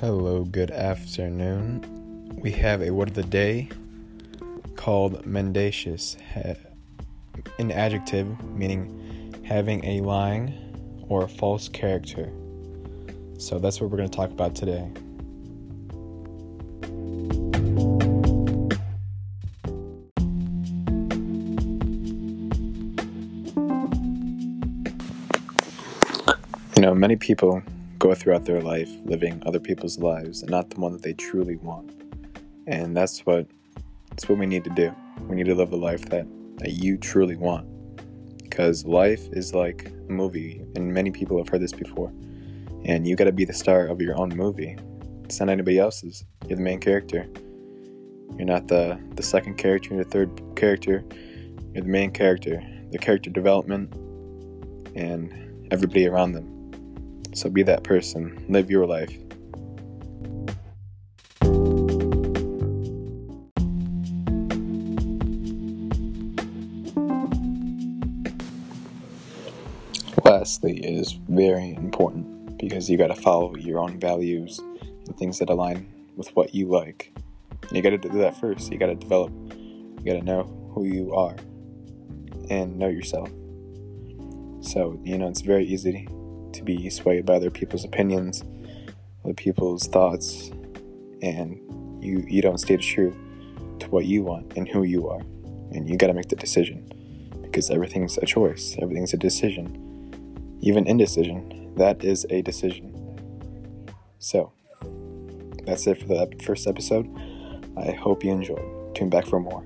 Hello, good afternoon. We have a word of the day called mendacious, an adjective meaning having a lying or false character. So that's what we're going to talk about today. You know, many people go throughout their life living other people's lives and not the one that they truly want. And that's what that's what we need to do. We need to live the life that, that you truly want. Because life is like a movie, and many people have heard this before. And you gotta be the star of your own movie. It's not anybody else's. You're the main character. You're not the, the second character, you're the third character. You're the main character. The character development and everybody around them. So be that person. Live your life. Lastly, it is very important because you got to follow your own values and things that align with what you like. You got to do that first. You got to develop, you got to know who you are and know yourself. So, you know, it's very easy to be swayed by other people's opinions, other people's thoughts, and you you don't stay true to what you want and who you are. And you got to make the decision because everything's a choice, everything's a decision. Even indecision, that is a decision. So, that's it for the first episode. I hope you enjoyed. Tune back for more.